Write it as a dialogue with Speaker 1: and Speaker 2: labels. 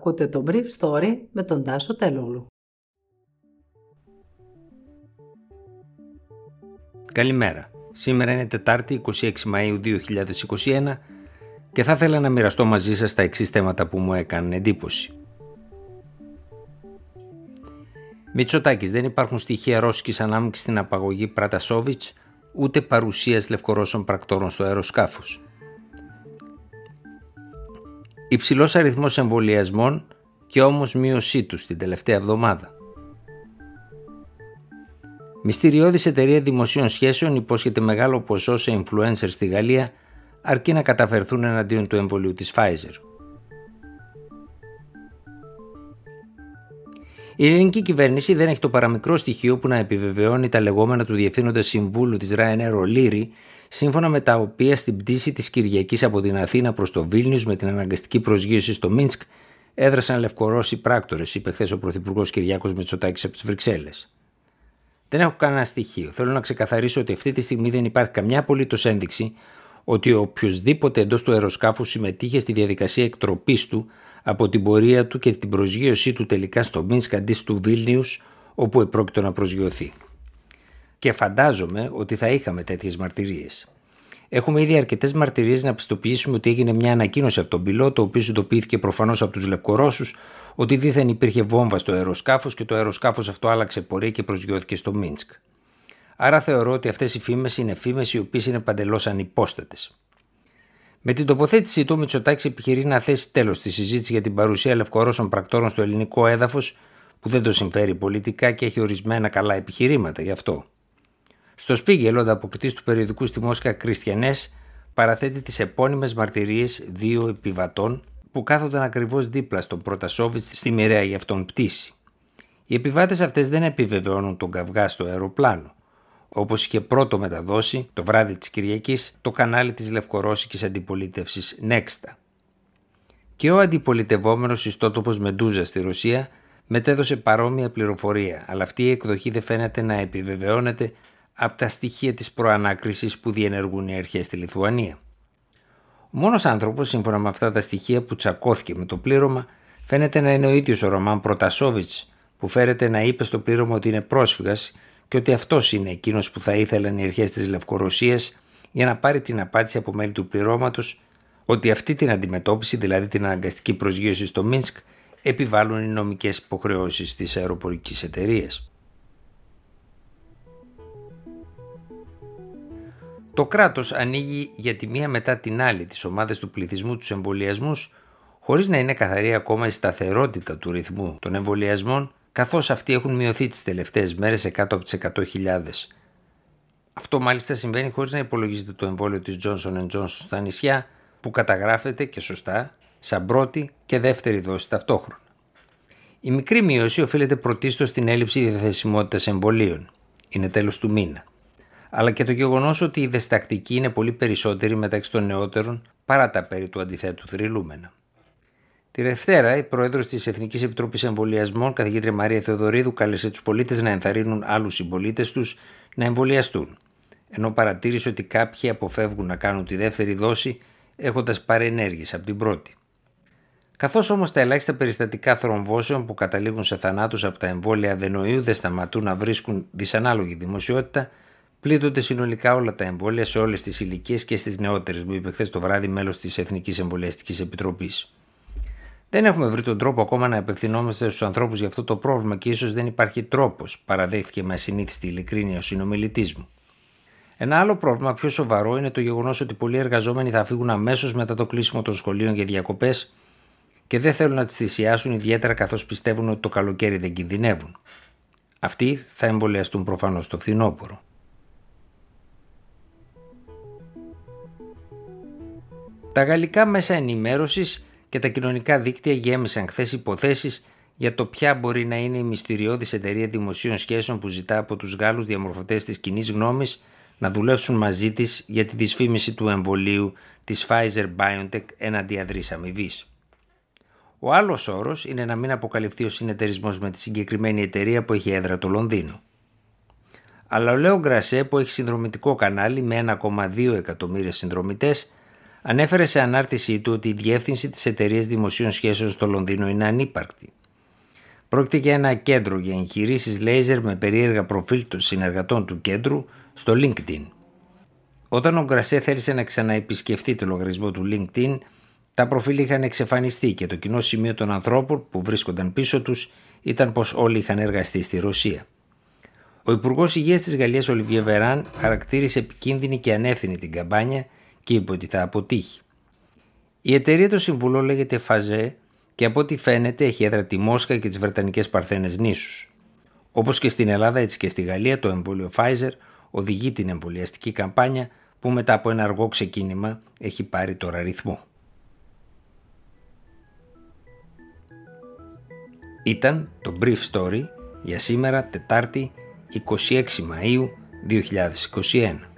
Speaker 1: Ακούτε το Brief Story με τον Τάσο Τελούλου.
Speaker 2: Καλημέρα. Σήμερα είναι Τετάρτη 26 Μαΐου 2021 και θα ήθελα να μοιραστώ μαζί σας τα εξής θέματα που μου έκανε εντύπωση. Μητσοτάκης δεν υπάρχουν στοιχεία ρώσικης ανάμειξης στην απαγωγή Πρατασόβιτς ούτε παρουσίας λευκορώσων πρακτόρων στο αεροσκάφος. Υψηλός αριθμός εμβολιασμών και όμως μείωσή τους την τελευταία εβδομάδα. Μυστηριώδης εταιρεία δημοσίων σχέσεων υπόσχεται μεγάλο ποσό σε influencers στη Γαλλία αρκεί να καταφερθούν εναντίον του εμβολίου της Pfizer. Η ελληνική κυβέρνηση δεν έχει το παραμικρό στοιχείο που να επιβεβαιώνει τα λεγόμενα του Διευθύνοντα Συμβούλου της Ryanair Ολύρη, σύμφωνα με τα οποία στην πτήση της Κυριακής από την Αθήνα προς το Βίλνιους με την αναγκαστική προσγείωση στο Μίνσκ έδρασαν λευκορώσοι πράκτορες, είπε χθες ο Πρωθυπουργός Κυριάκος Μητσοτάκης από τις Βρυξέλλες. Δεν έχω κανένα στοιχείο. Θέλω να ξεκαθαρίσω ότι αυτή τη στιγμή δεν υπάρχει καμιά απολύτως ένδειξη ότι οποιοδήποτε εντός του αεροσκάφου συμμετείχε στη διαδικασία εκτροπής του από την πορεία του και την προσγείωσή του τελικά στο Μίνσκ αντί του Βίλνιους, όπου επρόκειτο να προσγειωθεί. Και φαντάζομαι ότι θα είχαμε τέτοιες μαρτυρίες. Έχουμε ήδη αρκετές μαρτυρίες να πιστοποιήσουμε ότι έγινε μια ανακοίνωση από τον πιλότο, ο οποίος ειδοποιήθηκε προφανώς από τους Λευκορώσους ότι δίθεν υπήρχε βόμβα στο αεροσκάφος και το αεροσκάφος αυτό άλλαξε πορεία και προσγειώθηκε στο Μίνσκ. Άρα θεωρώ ότι αυτές οι φήμες είναι φήμες οι οποίες είναι παντελώς ανυπόστατες. Με την τοποθέτησή του, ο Μητσοτάκης επιχειρεί να θέσει τέλος στη συζήτηση για την παρουσία λευκορώσων πρακτόρων στο ελληνικό έδαφος, που δεν το συμφέρει πολιτικά και έχει ορισμένα καλά επιχειρήματα γι' αυτό. Στο Σπίγκελ, ο ανταποκριτής του περιοδικού στη Μόσχα Κριστιανέ παραθέτει τις επώνυμες μαρτυρίες δύο επιβατών που κάθονταν ακριβώς δίπλα στον Πρωτασόβιτς στη μοιραία για αυτόν πτήση. Οι επιβάτες αυτές δεν επιβεβαιώνουν τον καυγά στο αεροπλάνο όπως είχε πρώτο μεταδώσει το βράδυ της Κυριακής το κανάλι της λευκορώσικης αντιπολίτευσης Νέξτα. Και ο αντιπολιτευόμενος ιστότοπος Μεντούζα στη Ρωσία μετέδωσε παρόμοια πληροφορία, αλλά αυτή η εκδοχή δεν φαίνεται να επιβεβαιώνεται από τα στοιχεία της προανάκρισης που διενεργούν οι αρχές στη Λιθουανία. Ο μόνος άνθρωπος, σύμφωνα με αυτά τα στοιχεία που τσακώθηκε με το πλήρωμα, φαίνεται να είναι ο ίδιος ο Ρωμάν Προτασόβιτς, που φέρεται να είπε στο πλήρωμα ότι είναι πρόσφυγας και ότι αυτός είναι εκείνος που θα ήθελαν οι αρχές της Λευκορωσίας για να πάρει την απάντηση από μέλη του πληρώματος ότι αυτή την αντιμετώπιση, δηλαδή την αναγκαστική προσγείωση στο Μίνσκ, επιβάλλουν οι νομικές υποχρεώσεις της αεροπορικής εταιρείας. Το κράτος ανοίγει για τη μία μετά την άλλη τις ομάδες του πληθυσμού τους εμβολιασμούς, χωρίς να είναι καθαρή ακόμα η σταθερότητα του ρυθμού των εμβολιασμών καθώς αυτοί έχουν μειωθεί τις τελευταίες μέρες σε κάτω από τις 100.000. Αυτό μάλιστα συμβαίνει χωρίς να υπολογίζεται το εμβόλιο της Johnson Johnson στα νησιά που καταγράφεται και σωστά σαν πρώτη και δεύτερη δόση ταυτόχρονα. Η μικρή μείωση οφείλεται πρωτίστως στην έλλειψη διαθεσιμότητας εμβολίων. Είναι τέλος του μήνα. Αλλά και το γεγονός ότι η δεστακτική είναι πολύ περισσότερη μεταξύ των νεότερων παρά τα περί του αντιθέτου θρυλούμενα. Τη Δευτέρα, η πρόεδρος της Εθνικής Επιτροπής Εμβολιασμών, καθηγήτρια Μαρία Θεοδωρίδου, κάλεσε τους πολίτες να ενθαρρύνουν άλλους συμπολίτες τους να εμβολιαστούν. Ενώ παρατήρησε ότι κάποιοι αποφεύγουν να κάνουν τη δεύτερη δόση έχοντας πάρει ενέργειες από την πρώτη. Καθώς όμως τα ελάχιστα περιστατικά θρομβώσεων που καταλήγουν σε θανάτους από τα εμβόλια αδενοίου δεν σταματούν να βρίσκουν δυσανάλογη δημοσιότητα, πλήττονται συνολικά όλα τα εμβόλια σε όλες τις ηλικίες και στις νεότερες, μου είπε χθες το βράδυ μέλος της Εθνικής Εμβολιαστικής Επιτροπής. Δεν έχουμε βρει τον τρόπο ακόμα να απευθυνόμαστε στους ανθρώπους για αυτό το πρόβλημα και ίσως δεν υπάρχει τρόπος, παραδέχθηκε με ασυνήθιστη ειλικρίνεια ο συνομιλητής μου. Ένα άλλο πρόβλημα πιο σοβαρό είναι το γεγονός ότι πολλοί εργαζόμενοι θα φύγουν αμέσως μετά το κλείσιμο των σχολείων για διακοπές και δεν θέλουν να τις θυσιάσουν ιδιαίτερα καθώς πιστεύουν ότι το καλοκαίρι δεν κινδυνεύουν. Αυτοί θα εμβολιαστούν προφανώς το φθινόπωρο. Τα γαλλικά μέσα ενημέρωσης και τα κοινωνικά δίκτυα γέμισαν χθες υποθέσεις για το ποια μπορεί να είναι η μυστηριώδης εταιρεία δημοσίων σχέσεων που ζητά από τους Γάλλους διαμορφωτές της κοινής γνώμης να δουλέψουν μαζί της για τη δυσφήμιση του εμβολίου της Pfizer BioNTech έναντι αδρής αμοιβής. Ο άλλος όρος είναι να μην αποκαλυφθεί ο συνεταιρισμός με τη συγκεκριμένη εταιρεία που έχει έδρα το Λονδίνο. Αλλά ο Λέο Γκρασέ που έχει συνδρομητικό κανάλι με 1,2 εκατομμύρια συνδρομητές ανέφερε σε ανάρτησή του ότι η διεύθυνση της εταιρείας δημοσίων σχέσεων στο Λονδίνο είναι ανύπαρκτη. Πρόκειται για ένα κέντρο για εγχειρήσεις λέιζερ με περίεργα προφίλ των συνεργατών του κέντρου στο LinkedIn. Όταν ο Γκρασέ θέλησε να ξαναεπισκεφτεί το λογαριασμό του LinkedIn, τα προφίλ είχαν εξαφανιστεί και το κοινό σημείο των ανθρώπων που βρίσκονταν πίσω τους ήταν πως όλοι είχαν εργαστεί στη Ρωσία. Ο Υπουργός Υγείας της Γαλλίας Ολιβιέ Βεράν χαρακτήρισε επικίνδυνη και ανεύθυνη την καμπάνια και είπε ότι θα αποτύχει. Η εταιρεία των συμβουλών λέγεται Φαζέ και από ό,τι φαίνεται έχει έδρα τη Μόσχα και τις Βρετανικές Παρθένες νήσους. Όπως και στην Ελλάδα, έτσι και στη Γαλλία, το εμβόλιο Pfizer οδηγεί την εμβολιαστική καμπάνια που μετά από ένα αργό ξεκίνημα έχει πάρει τώρα ρυθμό. Ήταν το Brief Story για σήμερα Τετάρτη 26 Μαΐου 2021.